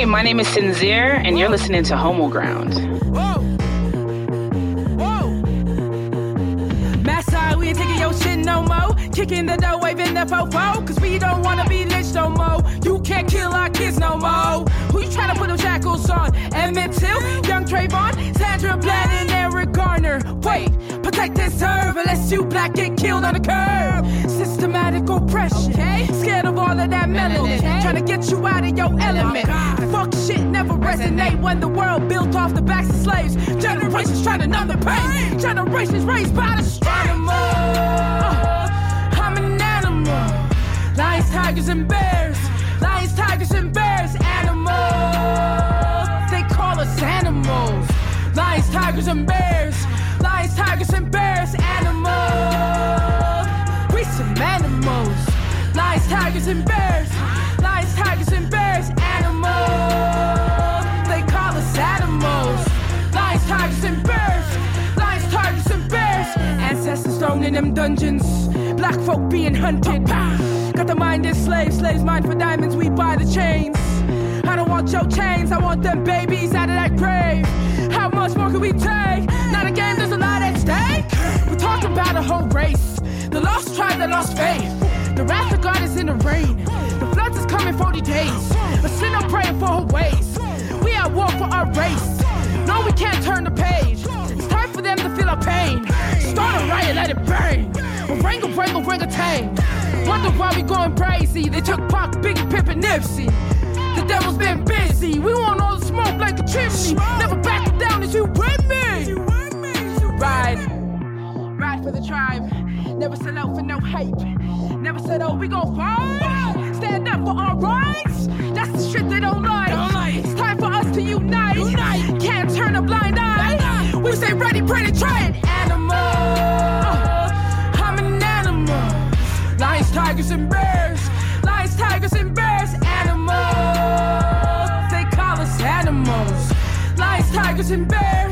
Hey, my name is Sinzere, and you're listening to Homo Ground. Whoa. Whoa. Masai, we ain't taking your shit no more. Kicking the door, waving the fofo. Cause we don't wanna be lynched no more. You can't kill our kids no more. Who you trying to put them shackles on? Emmett Till, Young Trayvon, Sandra Bland, and Eric Garner. Wait, protect this serve unless you black get killed on the curb. Systematic oppression. Scared of all of that melanin. Trying to get you out of your oh element. Fuck shit never resonate when the world built off the backs of slaves. Generations trying to numb the pain. Generations raised by the stream. Uh, I'm an animal. Lions, tigers, and bears. Lions, tigers, and bears. Animals. They call us animals. Lions, tigers, and bears. Lions, tigers, and bears. Animals. We some animals. Lions, tigers, and bears. Lions, tigers, and bears. Animals. They call us animals. Lions, tigers, and bears. Lions, tigers, and bears. Ancestors thrown in them dungeons. Black folk being hunted. Got the mind of slaves. Slaves mind for diamonds. We buy the chains. I don't want your chains. I want them babies out of that grave. How much more can we take? We talked about a whole race. The lost tribe that lost faith. The wrath of God is in the rain. The floods is coming 40 days. A sinner praying for her ways. We at war for our race. No, we can't turn the page. It's time for them to feel our pain. Start a riot, let it burn. Wrangle, wrangle, wrangle, tame. Wonder why we going crazy. They took Pac, Biggie, Pip, and Nipsey. The devil's been busy. We want all the smoke like a chimney. Never back down as you with me. Ride. For the tribe. Never sell out for no hype. Never said, oh, we gon' fight. Stand up for our rights. That's the shit they don't like. It's time for us to unite. Can't turn a blind eye. We stay ready, pray to try it. Animal. I'm an animal. Lions, tigers, and bears. Lions, tigers, and bears. Animals. They call us animals. Lions, tigers, and bears.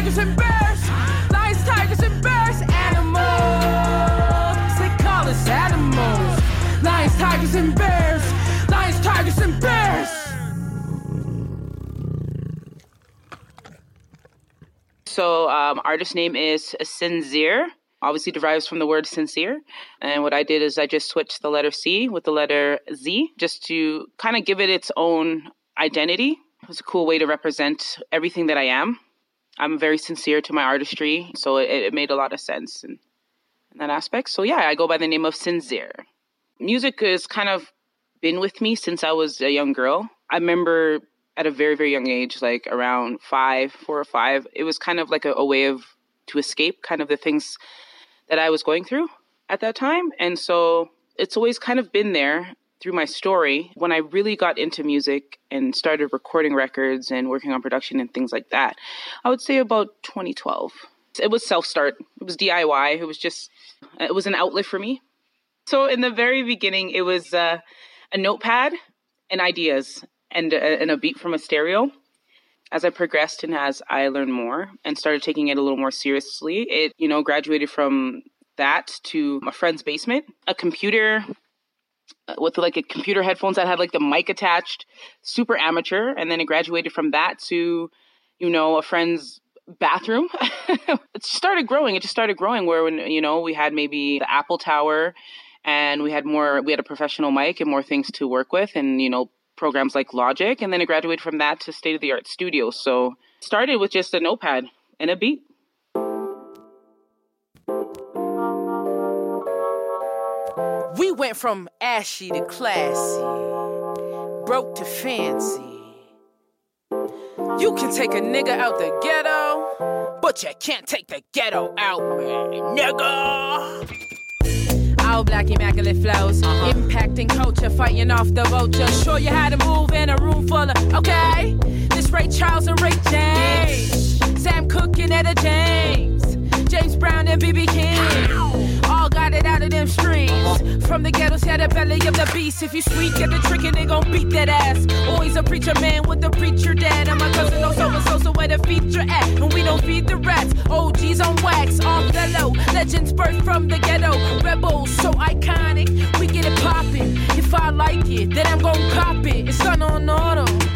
Tigers, and bears. Lions, tigers, and bears. Animals. They call us animals. Lions, tigers, and bears. Lions, tigers, and bears. So, um, artist name is Sinzere. Obviously derives from the word sincere. And what I did is I just switched the letter C with the letter Z just to kind of give it its own identity. It was a cool way to represent everything that I am. I'm very sincere to my artistry, so it, it made a lot of sense in, in that aspect. So, yeah, I go by the name of Sinzere. Music has kind of been with me since I was a young girl. I remember at a very, very young age, like around five, four or five, it was kind of like a, a way of to escape kind of the things that I was going through at that time. And so it's always kind of been there through my story. When I really got into music and started recording records and working on production and things like that, I would say about 2012. It was self start, it was DIY, it was just, it was an outlet for me. So in the very beginning, it was uh, a notepad and ideas and, uh, and a beat from a stereo as I progressed and as I learned more and started taking it a little more seriously, it, you know, graduated from that to a friend's basement, a computer with like a computer headphones that had like the mic attached, super amateur. And then it graduated from that to, you know, a friend's bathroom. it started growing. It just started growing where when, you know, we had maybe the Apple Tower and we had more, we had a professional mic and more things to work with and, you know, programs like Logic. And then it graduated from that to state of the art studio. So started with just a notepad and a beat. Went from ashy to classy, broke to fancy. You can take a nigga out the ghetto, but you can't take the ghetto out, man, nigga. All black immaculate flows, uh-huh. impacting culture, fighting off the vulture. Show you how to move in a room full of okay. This Ray Charles and Ray James, Sam Cooke and Etta James, James Brown and BB King All got it out of them streets. From the ghetto to the belly of the beast. If you sweet, get the trick and they gon' beat that ass. Always a preacher man with the preacher dad. And my cousin knows so and so, so where the feature at? And we don't feed the rats. OGs on wax, off the low. Legends birth from the ghetto. Rebels so iconic, we get it poppin'. If I like it, then I'm gon' cop it. It's done on auto.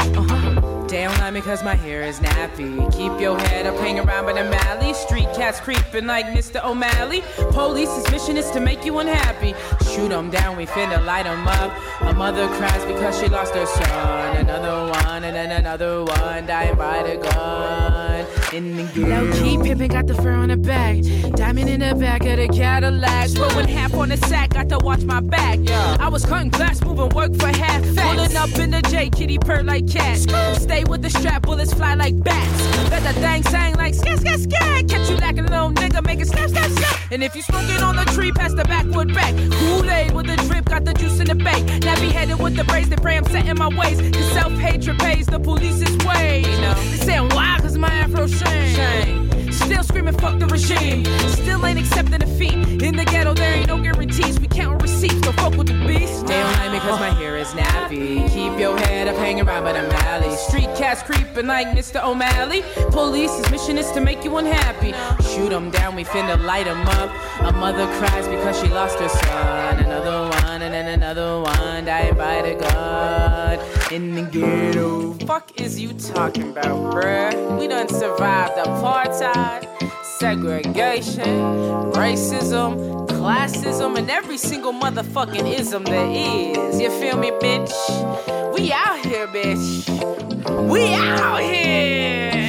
Like me cause my hair is nappy. Keep your head up, hang around by the alley. Street cats creeping like Mr. O'Malley. Police's mission is to make you unhappy. Shoot them down, we finna light them up. A mother cries because she lost her son. Another one, and then another one dying by the gun. In the Low key pimpin' got the fur on the back. Diamond in the back of the Cadillac. Throwing half on the sack, got to watch my back. Yeah. I was cutting glass, moving work for half. Pulling up in the J, kitty purr like cat. Stay with the strap, bullets fly like bats. Let the thing sang like scat, scat, scat. Catch you lacking, little nigga, make it snap, snap, snap. And if you smoking on the tree, pass the backwood back. Kool-Aid with the drip, got the juice in the bake. Nappy headed with the braids, they pray I'm setting my ways. Cause self-hatred pays the police's way. You know, they saying why, cause my afro shame. shame. Still screaming, fuck the regime. Still ain't accepting defeat. In the ghetto, there ain't no guarantees. We count receipts, don't fuck with the beast. They don't like me cause my hair is nappy. Keep your head up, hang around by the alley. Street cats creeping like Mr. O'Malley. Police's mission is to make you unhappy. Shoot them down, we finna light them up. A mother cries because she lost her son. Another one, and then another one dying by the gun. In the ghetto. Fuck is you talking about, bruh? We done survived apartheid segregation, racism, classism, and every single motherfucking ism there is. You feel me, bitch? We out here, bitch. We out here.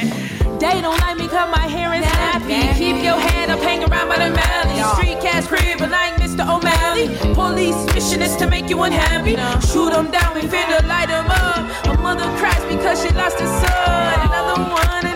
They don't like me cause my hair is nappy. Keep your head up, hang around by the alley. Street cats crib but like Mr. O'Malley. Police mission is to make you unhappy. Shoot them down, we finna light them up. A mother cries because she lost her son. Another one,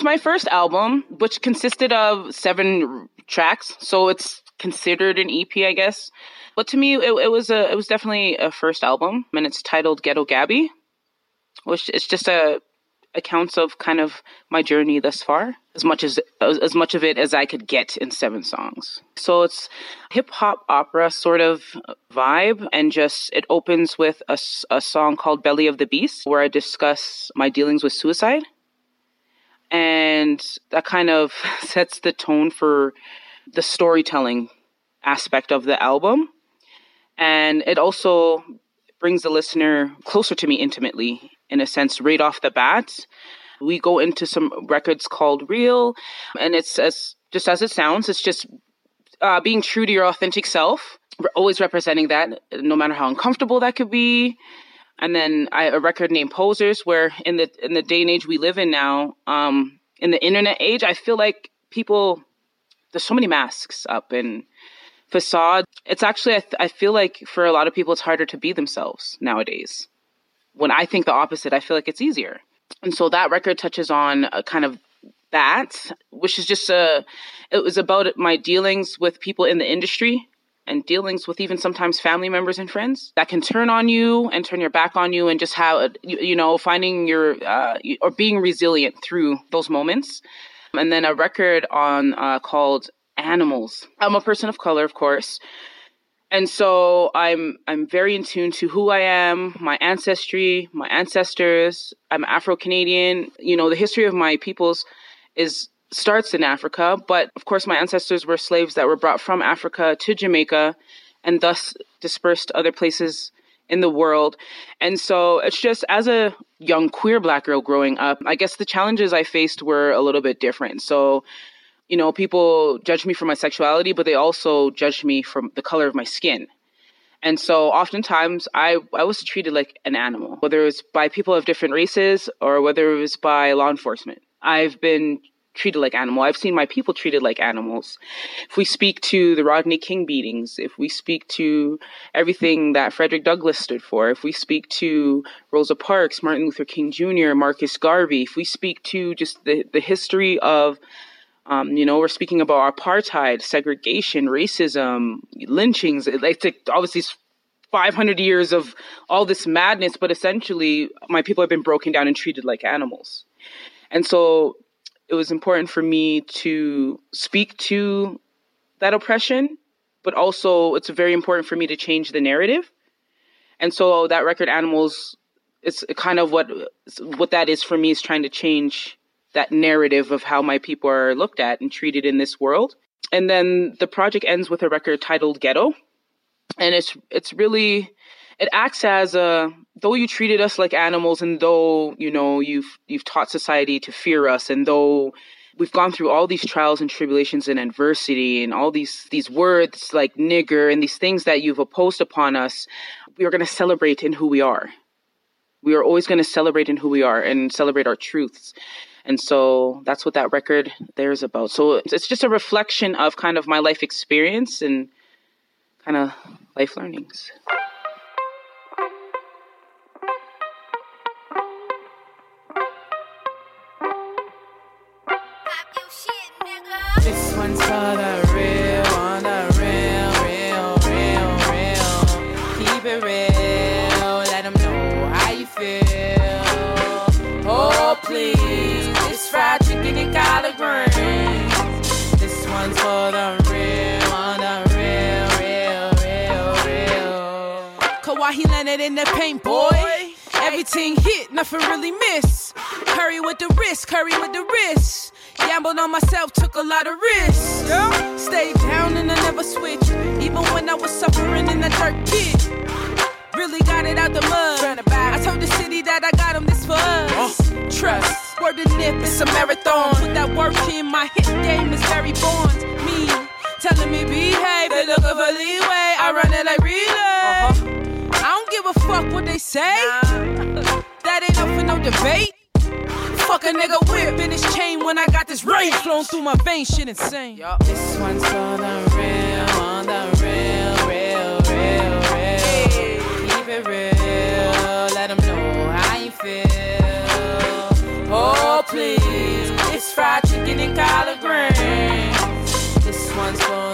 was my first album, which consisted of seven tracks, so it's considered an EP, I guess. But to me, it, it was a it was definitely a first album, and it's titled Ghetto Gabby, which is just a accounts of kind of my journey thus far, as much as as much of it as I could get in seven songs. So it's hip hop opera sort of vibe, and just it opens with a, a song called "Belly of the Beast," where I discuss my dealings with suicide and that kind of sets the tone for the storytelling aspect of the album. And it also brings the listener closer to me intimately, in a sense, right off the bat. We go into some records called Real, and it's as just as it sounds. It's just uh, being true to your authentic self. Always representing that, no matter how uncomfortable that could be. And then I, a record named Posers, where in the in the day and age we live in now, um, in the internet age, I feel like people there's so many masks up and facade. It's actually I, th- I feel like for a lot of people it's harder to be themselves nowadays. When I think the opposite, I feel like it's easier. And so that record touches on a kind of that, which is just a, it was about my dealings with people in the industry and dealings with even sometimes family members and friends that can turn on you and turn your back on you and just how, you, you know, finding your, uh, or being resilient through those moments. And then a record on, uh, called Animals. I'm a person of color, of course. And so I'm I'm very in tune to who I am, my ancestry, my ancestors. I'm Afro Canadian. You know, the history of my peoples is starts in Africa, but of course my ancestors were slaves that were brought from Africa to Jamaica and thus dispersed to other places in the world. And so it's just as a young queer black girl growing up, I guess the challenges I faced were a little bit different. So, you know, people judge me for my sexuality, but they also judge me from the color of my skin. And so oftentimes I, I was treated like an animal, whether it was by people of different races or whether it was by law enforcement. I've been treated like animal. I've seen my people treated like animals. If we speak to the Rodney King beatings, if we speak to everything that Frederick Douglass stood for, if we speak to Rosa Parks, Martin Luther King Jr., Marcus Garvey, if we speak to just the, the history of um, you know, we're speaking about apartheid, segregation, racism, lynchings. It's like obviously 500 years of all this madness, but essentially, my people have been broken down and treated like animals. And so it was important for me to speak to that oppression, but also it's very important for me to change the narrative. And so that record Animals it's kind of what what that is for me is trying to change that narrative of how my people are looked at and treated in this world. And then the project ends with a record titled Ghetto. And it's it's really it acts as a though you treated us like animals and though you know you've you've taught society to fear us and though we've gone through all these trials and tribulations and adversity and all these these words like nigger and these things that you've opposed upon us we are going to celebrate in who we are. We are always going to celebrate in who we are and celebrate our truths. And so that's what that record there is about. So it's just a reflection of kind of my life experience and kind of life learnings Leonard in the paint, boy. Everything hit, nothing really miss. Curry with the wrist, curry with the wrist. Gambled on myself, took a lot of risks. Stayed down and I never switched. Even when I was suffering in the dirt pit. Really got it out the mud. I told the city that I got got 'em this for us. Trust, word to nip, it's a marathon. Put that work in, my hit game is very born. Me, telling me behave, they looking for leeway. I run it like relay. I don't give a fuck what they say. That ain't up for no debate. Fuck a nigga whip in his chain when I got this rage flowing through my veins, shit insane. This one's for the real, on the real, real, real, real. Keep it real, let them know how you feel. Oh, please, it's fried chicken and collard greens. This one's for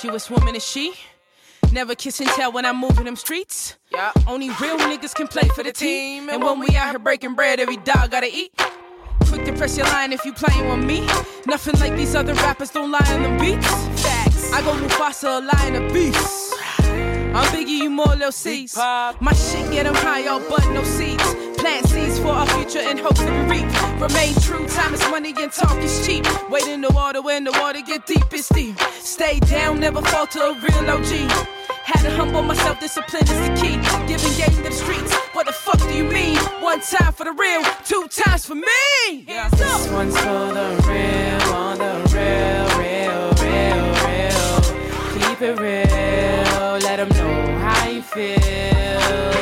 Virtuous woman is she. Never kiss and tell when I'm moving them streets. Yeah. Only real niggas can play for the team. And when we out here breaking bread, every dog gotta eat. Quick to press your line if you playing with me. Nothing like these other rappers don't lie on them beats. Facts. I go Mufasa, a lion, a beast. I'm Biggie, you more little seeds. My shit get them high, all but no seeds. Plant seeds for our future and hopes to reap. Remain true, time is money and talk is cheap. Wait in the water when the water get deep, it's deep. Stay down, never fall to a real OG. Had to humble myself, discipline is the key. Giving game to the streets, what the fuck do you mean? One time for the real, two times for me. Yeah. This one's for the real, on the real, real, real, real. Keep it real, let them know how you feel.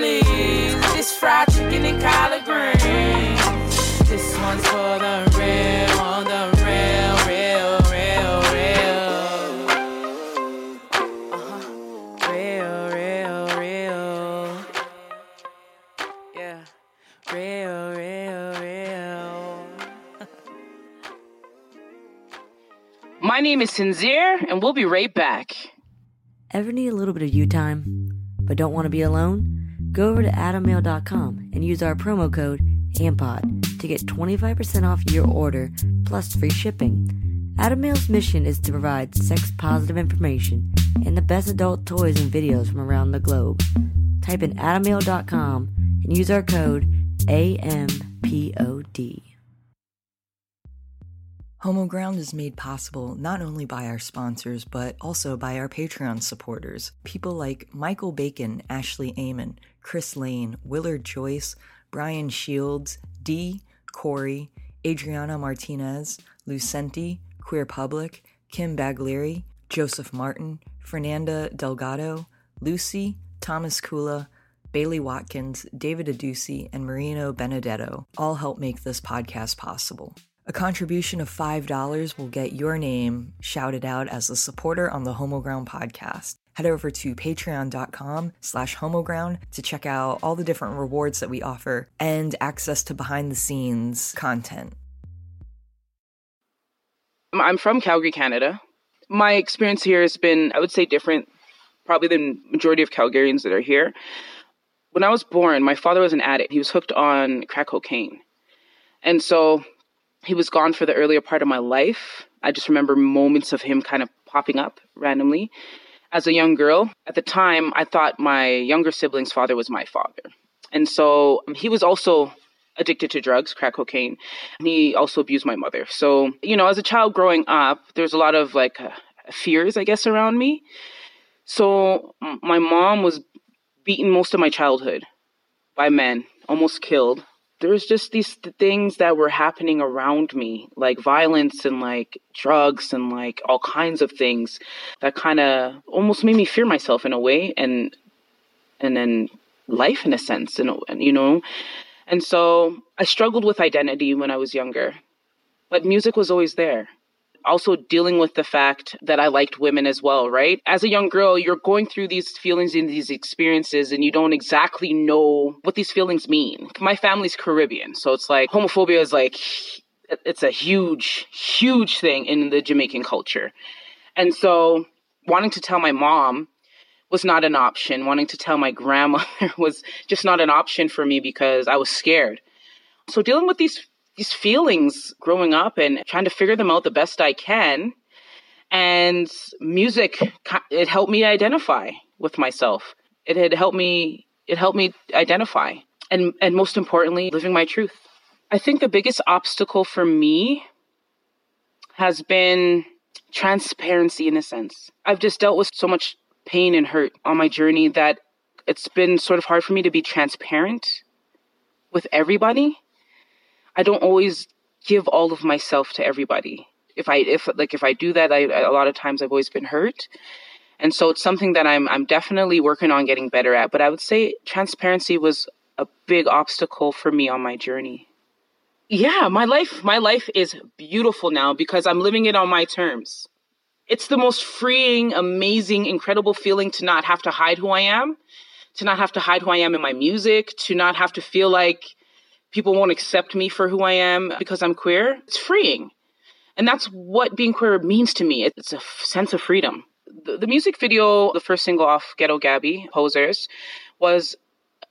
Please, this fried chicken and collard greens. This one's for the real, on the real, real, real, real. Uh-huh. Real, real, real. Yeah. Real, real, real. My name is Sinzere, and we'll be right back. Ever need a little bit of you time, but don't want to be alone? Go over to adammale.com and use our promo code AMPOD to get 25% off your order plus free shipping. Adam Male's mission is to provide sex positive information and the best adult toys and videos from around the globe. Type in adammale.com and use our code AMPOD. Homo Ground is made possible not only by our sponsors, but also by our Patreon supporters. People like Michael Bacon, Ashley Amon, Chris Lane, Willard Joyce, Brian Shields, Dee, Corey, Adriana Martinez, Lucenti, Queer Public, Kim Baglieri, Joseph Martin, Fernanda Delgado, Lucy, Thomas Kula, Bailey Watkins, David Adusi, and Marino Benedetto all help make this podcast possible. A contribution of $5 will get your name shouted out as a supporter on the Homo Ground podcast. Head over to patreon.com slash homoground to check out all the different rewards that we offer and access to behind the scenes content. I'm from Calgary, Canada. My experience here has been, I would say, different probably than majority of Calgarians that are here. When I was born, my father was an addict. He was hooked on crack cocaine. And so he was gone for the earlier part of my life. I just remember moments of him kind of popping up randomly. As a young girl, at the time, I thought my younger sibling's father was my father. And so um, he was also addicted to drugs, crack cocaine. He also abused my mother. So, you know, as a child growing up, there's a lot of like uh, fears, I guess, around me. So my mom was beaten most of my childhood by men, almost killed. There was just these th- things that were happening around me, like violence and like drugs and like all kinds of things that kind of almost made me fear myself in a way and and then life in a sense and you know and so I struggled with identity when I was younger, but music was always there. Also, dealing with the fact that I liked women as well, right? As a young girl, you're going through these feelings and these experiences, and you don't exactly know what these feelings mean. My family's Caribbean, so it's like homophobia is like, it's a huge, huge thing in the Jamaican culture. And so, wanting to tell my mom was not an option. Wanting to tell my grandmother was just not an option for me because I was scared. So dealing with these these feelings growing up and trying to figure them out the best I can and music it helped me identify with myself. It had helped me it helped me identify and and most importantly living my truth. I think the biggest obstacle for me has been transparency in a sense. I've just dealt with so much pain and hurt on my journey that it's been sort of hard for me to be transparent with everybody. I don't always give all of myself to everybody. If I if like if I do that, I a lot of times I've always been hurt. And so it's something that I'm I'm definitely working on getting better at, but I would say transparency was a big obstacle for me on my journey. Yeah, my life my life is beautiful now because I'm living it on my terms it's the most freeing, amazing, incredible feeling to not have to hide who I am, to not have to hide who I am in my music, to not have to feel like people won't accept me for who I am because I'm queer. It's freeing. And that's what being queer means to me. It's a f- sense of freedom. The, the music video, the first single off Ghetto Gabby, Posers, was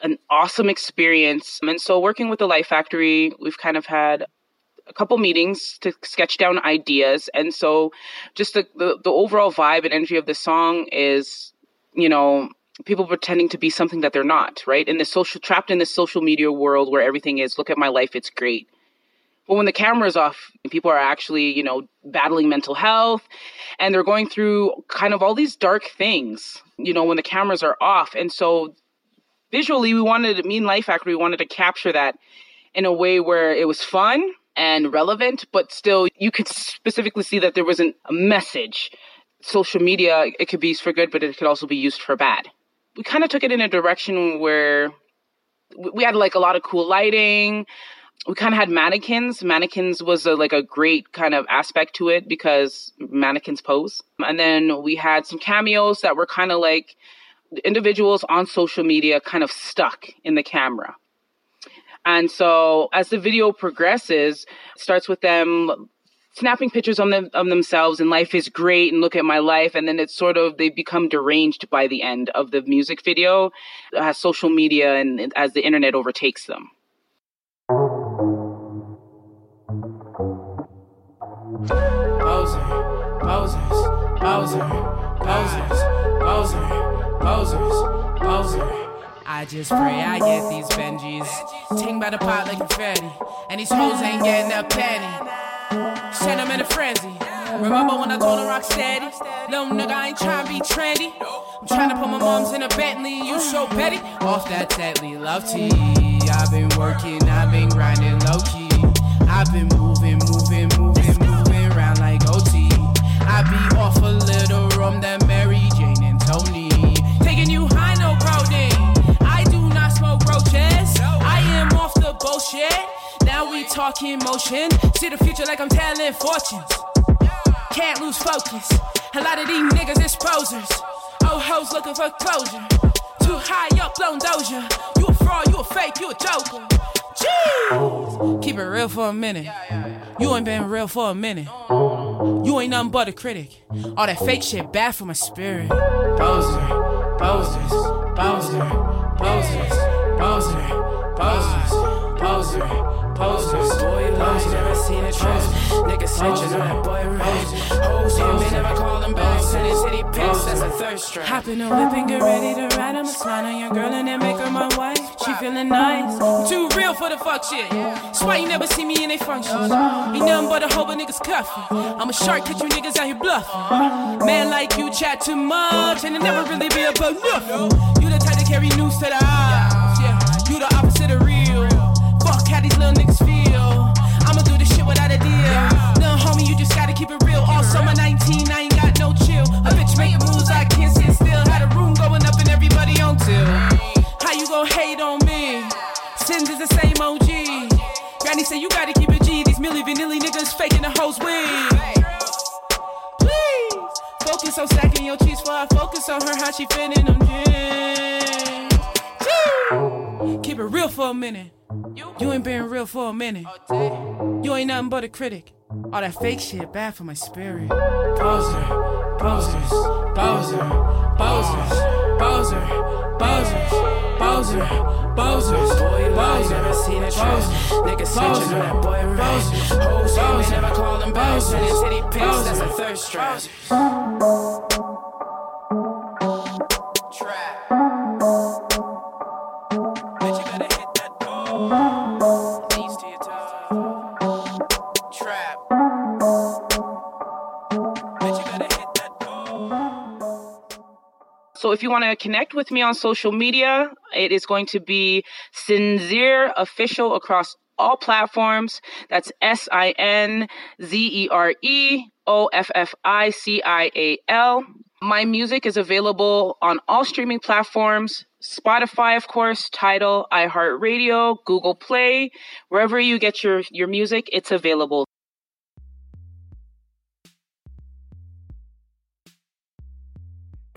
an awesome experience. And so working with the Life Factory, we've kind of had a couple meetings to sketch down ideas. And so just the, the, the overall vibe and energy of the song is, you know, people pretending to be something that they're not, right? In the social trapped in the social media world where everything is look at my life, it's great. But when the camera's off, and people are actually, you know, battling mental health and they're going through kind of all these dark things, you know, when the cameras are off. And so visually we wanted me and Life Factory we wanted to capture that in a way where it was fun and relevant, but still you could specifically see that there wasn't a message. Social media, it could be used for good, but it could also be used for bad. We kind of took it in a direction where we had like a lot of cool lighting. We kind of had mannequins. Mannequins was a, like a great kind of aspect to it because mannequins pose. And then we had some cameos that were kind of like individuals on social media kind of stuck in the camera. And so as the video progresses, starts with them snapping pictures on them, of themselves and life is great and look at my life. And then it's sort of, they become deranged by the end of the music video uh, as social media and as the internet overtakes them. Bowser, Bowser's, Bowser, Bowser's, Bowser, Bowser's, Bowser. I just pray I get these Benjis. Ting by the pot like confetti. And these hoes ain't getting a penny. Send them in a frenzy. Remember when I told her rock steady? Little nigga, I ain't trying to be trendy. I'm trying to put my mom's in a Bentley. You so petty. Off that deadly love tea. I've been working, I've been grinding low key. I've been moving, moving, moving, moving around like OT. I be off a little room that Mary Jane and Tony. Taking you high, no codeine. I do not smoke roaches. I am off the bullshit. Now we talking motion. See the future like I'm telling fortunes. Can't lose focus. A lot of these niggas is posers. Old hoes looking for closure. Too high up, blown doja. You a fraud, you a fake, you a joker. Jeez. Keep it real for a minute. You ain't been real for a minute. You ain't nothing but a critic. All that fake shit bad for my spirit. Bowser, Bowser's, Bowser, Bowser's, Bowser, Bowser's, Bowser, Bowser's. Boy, you lost, never seen a trust. Niggas snitching on that boy rich. Hoes on me, never call them back. City, city pics, that's a thirst trap. Hop in a whip and get ready to ride. I'ma slide on your girl and then make her my wife. She feeling nice. Too real for the fuck shit. That's why you never see me in they functions. Ain't nothing but a hoe, but niggas cuffing. I'm a shark, cause you niggas out here bluffing. Man like you chat too much, and it never really be about nothing. You the type to carry news to the eyes. Yeah, you the opposite of real. Little niggas feel. I'ma do this shit without a deal. Little homie, you just gotta keep it real. All summer 19, I ain't got no chill. A bitch make moves, I can't sit still. Had a room going up and everybody on till. How you gon' hate on me? Sins is the same OG. Granny say you gotta keep it G. These Milli Vanilli niggas faking the hoes wig. Focus on stacking your cheese for I focus on her how she fit in them jeans. Keep it real for a minute. You ain't been real for a minute. You ain't nothing but a critic. All that fake shit bad for my spirit. Bowser, Bowser's, Bowser, Bowser's, Bowser, Bowser's, Bowser, Bowser's, Bowser, never seen a trust. Niggas snitching on that boy rich. Hoes on never call them back. City, city pics, that's a thirst. Trap. If you want to connect with me on social media, it is going to be Sinzere Official across all platforms. That's S I N Z E R E O F F I C I A L. My music is available on all streaming platforms Spotify, of course, Tidal, iHeartRadio, Google Play. Wherever you get your, your music, it's available.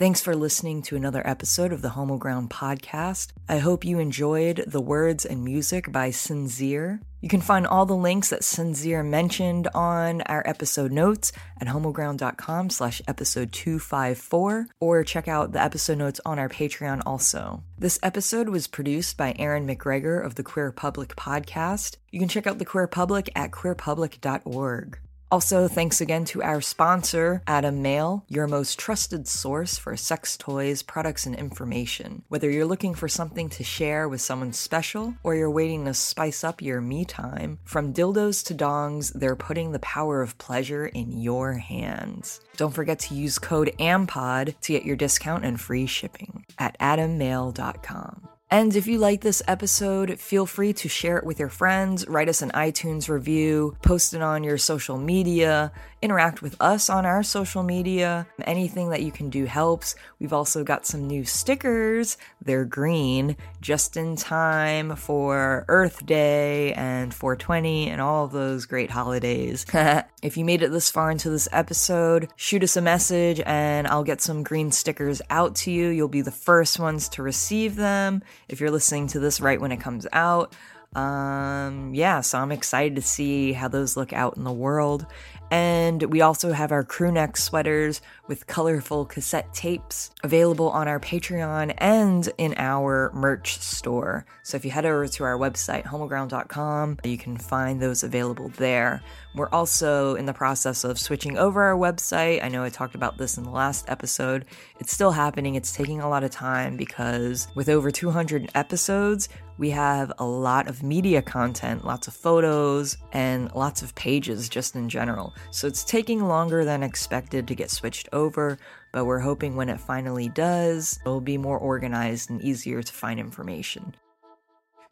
Thanks for listening to another episode of the Homo Ground podcast. I hope you enjoyed the words and music by Sinzere. You can find all the links that Sinzere mentioned on our episode notes at homoground.com slash episode 254, or check out the episode notes on our Patreon also. This episode was produced by Aaron McGregor of the Queer Public podcast. You can check out the Queer Public at queerpublic.org. Also, thanks again to our sponsor, Adam Male, your most trusted source for sex toys, products, and information. Whether you're looking for something to share with someone special or you're waiting to spice up your me time, from dildos to dongs, they're putting the power of pleasure in your hands. Don't forget to use code AMPOD to get your discount and free shipping at adammale.com. And if you like this episode, feel free to share it with your friends, write us an iTunes review, post it on your social media, interact with us on our social media. Anything that you can do helps. We've also got some new stickers. They're green, just in time for Earth Day and 420 and all those great holidays. if you made it this far into this episode, shoot us a message and I'll get some green stickers out to you. You'll be the first ones to receive them if you're listening to this right when it comes out. Um, yeah, so I'm excited to see how those look out in the world. And we also have our crew neck sweaters with colorful cassette tapes available on our Patreon and in our merch store. So if you head over to our website, homoground.com, you can find those available there. We're also in the process of switching over our website. I know I talked about this in the last episode. It's still happening. It's taking a lot of time because with over 200 episodes, we have a lot of media content, lots of photos, and lots of pages just in general. So it's taking longer than expected to get switched over, but we're hoping when it finally does, it'll be more organized and easier to find information.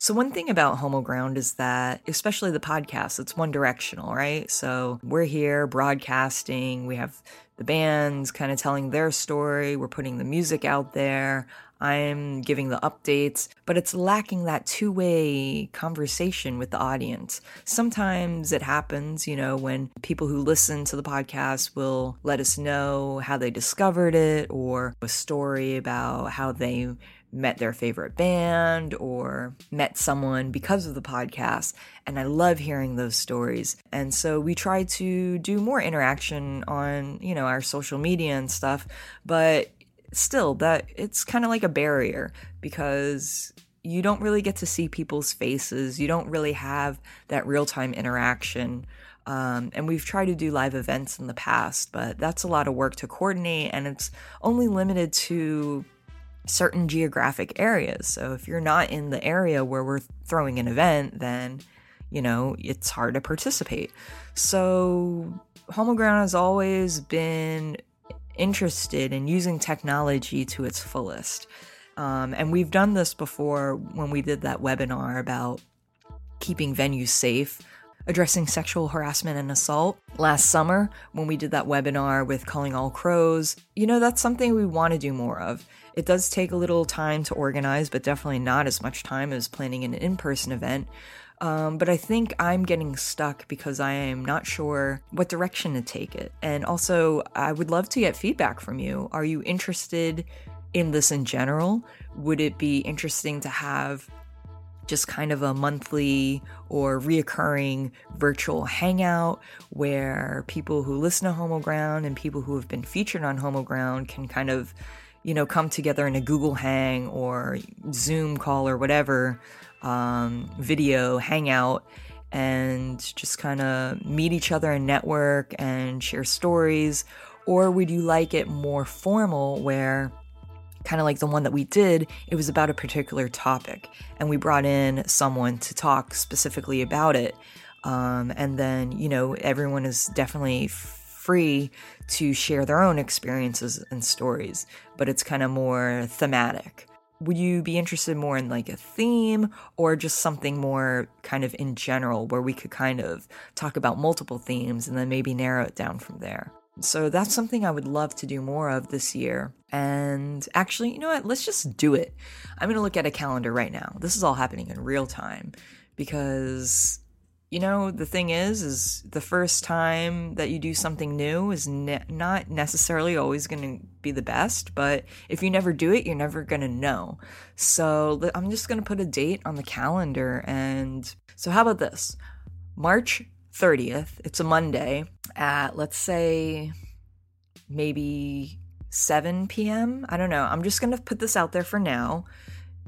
So, one thing about Homo Ground is that, especially the podcast, it's one directional, right? So, we're here broadcasting, we have the bands kind of telling their story, we're putting the music out there. I'm giving the updates, but it's lacking that two way conversation with the audience. Sometimes it happens, you know, when people who listen to the podcast will let us know how they discovered it or a story about how they met their favorite band or met someone because of the podcast. And I love hearing those stories. And so we try to do more interaction on, you know, our social media and stuff. But still, that it's kind of like a barrier because you don't really get to see people's faces. You don't really have that real time interaction. Um, and we've tried to do live events in the past, but that's a lot of work to coordinate, and it's only limited to certain geographic areas. So if you're not in the area where we're throwing an event, then you know it's hard to participate. So Homo Ground has always been interested in using technology to its fullest. Um, and we've done this before when we did that webinar about keeping venues safe, addressing sexual harassment and assault. Last summer, when we did that webinar with Calling All Crows, you know, that's something we want to do more of. It does take a little time to organize, but definitely not as much time as planning an in person event. Um, but I think I'm getting stuck because I am not sure what direction to take it. And also, I would love to get feedback from you. Are you interested in this in general? Would it be interesting to have just kind of a monthly or reoccurring virtual hangout where people who listen to Homo Ground and people who have been featured on Homo Ground can kind of, you know, come together in a Google Hang or Zoom call or whatever um, video hangout and just kind of meet each other and network and share stories? Or would you like it more formal where kind of like the one that we did, it was about a particular topic, and we brought in someone to talk specifically about it. Um, and then, you know, everyone is definitely free to share their own experiences and stories, but it's kind of more thematic would you be interested more in like a theme or just something more kind of in general where we could kind of talk about multiple themes and then maybe narrow it down from there? So that's something I would love to do more of this year. And actually, you know what? Let's just do it. I'm going to look at a calendar right now. This is all happening in real time because you know, the thing is, is the first time that you do something new is ne- not necessarily always going to be the best, but if you never do it, you're never going to know. So I'm just going to put a date on the calendar. And so, how about this? March 30th, it's a Monday at, let's say, maybe 7 p.m. I don't know. I'm just going to put this out there for now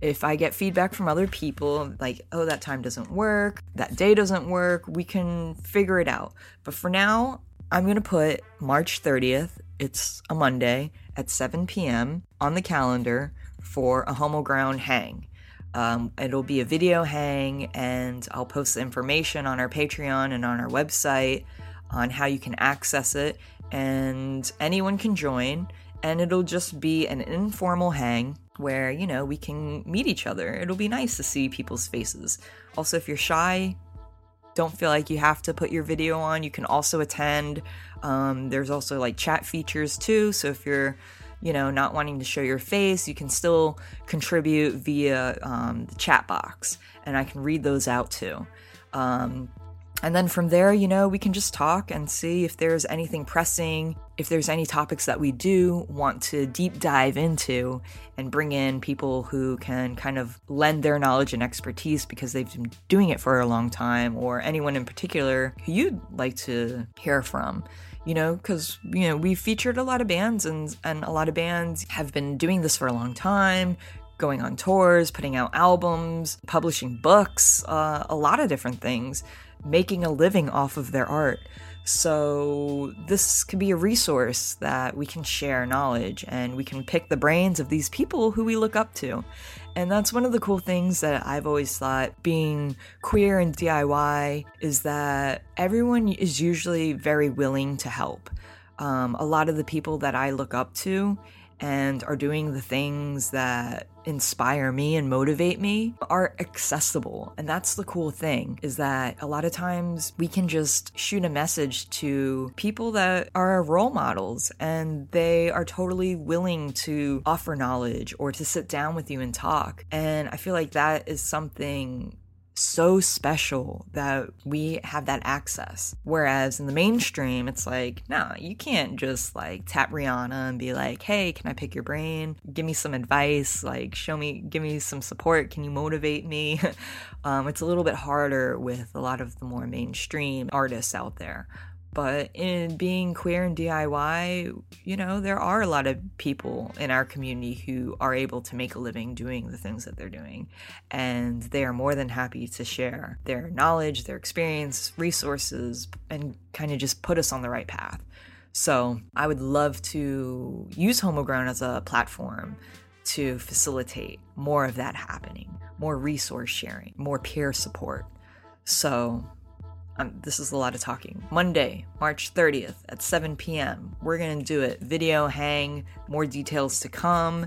if I get feedback from other people, like, oh, that time doesn't work, that day doesn't work, we can figure it out. But for now, I'm going to put March 30th, it's a Monday, at 7 p.m. on the calendar for a Homo Ground hang. Um, it'll be a video hang, and I'll post the information on our Patreon and on our website on how you can access it, and anyone can join. And it'll just be an informal hang where, you know, we can meet each other. It'll be nice to see people's faces. Also, if you're shy, don't feel like you have to put your video on. You can also attend. Um, there's also like chat features too. So if you're, you know, not wanting to show your face, you can still contribute via um, the chat box, and I can read those out too. Um, and then from there, you know, we can just talk and see if there's anything pressing, if there's any topics that we do want to deep dive into and bring in people who can kind of lend their knowledge and expertise because they've been doing it for a long time, or anyone in particular who you'd like to hear from you know because you know we've featured a lot of bands and and a lot of bands have been doing this for a long time going on tours putting out albums publishing books uh, a lot of different things making a living off of their art. So, this could be a resource that we can share knowledge and we can pick the brains of these people who we look up to. And that's one of the cool things that I've always thought being queer and DIY is that everyone is usually very willing to help. Um, a lot of the people that I look up to and are doing the things that inspire me and motivate me are accessible. And that's the cool thing is that a lot of times we can just shoot a message to people that are role models and they are totally willing to offer knowledge or to sit down with you and talk. And I feel like that is something so special that we have that access. Whereas in the mainstream, it's like, nah, you can't just like tap Rihanna and be like, hey, can I pick your brain? Give me some advice, like show me, give me some support. Can you motivate me? um, it's a little bit harder with a lot of the more mainstream artists out there. But in being queer and DIY, you know, there are a lot of people in our community who are able to make a living doing the things that they're doing. And they are more than happy to share their knowledge, their experience, resources, and kind of just put us on the right path. So I would love to use Homo Ground as a platform to facilitate more of that happening, more resource sharing, more peer support. So um, this is a lot of talking. Monday, March 30th at 7 p.m. We're going to do it. Video hang, more details to come.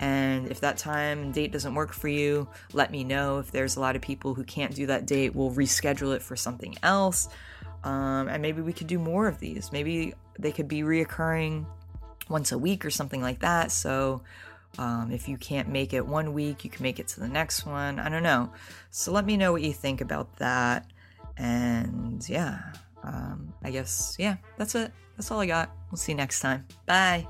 And if that time and date doesn't work for you, let me know. If there's a lot of people who can't do that date, we'll reschedule it for something else. Um, and maybe we could do more of these. Maybe they could be reoccurring once a week or something like that. So um, if you can't make it one week, you can make it to the next one. I don't know. So let me know what you think about that. And yeah, um, I guess, yeah, that's it. That's all I got. We'll see you next time. Bye.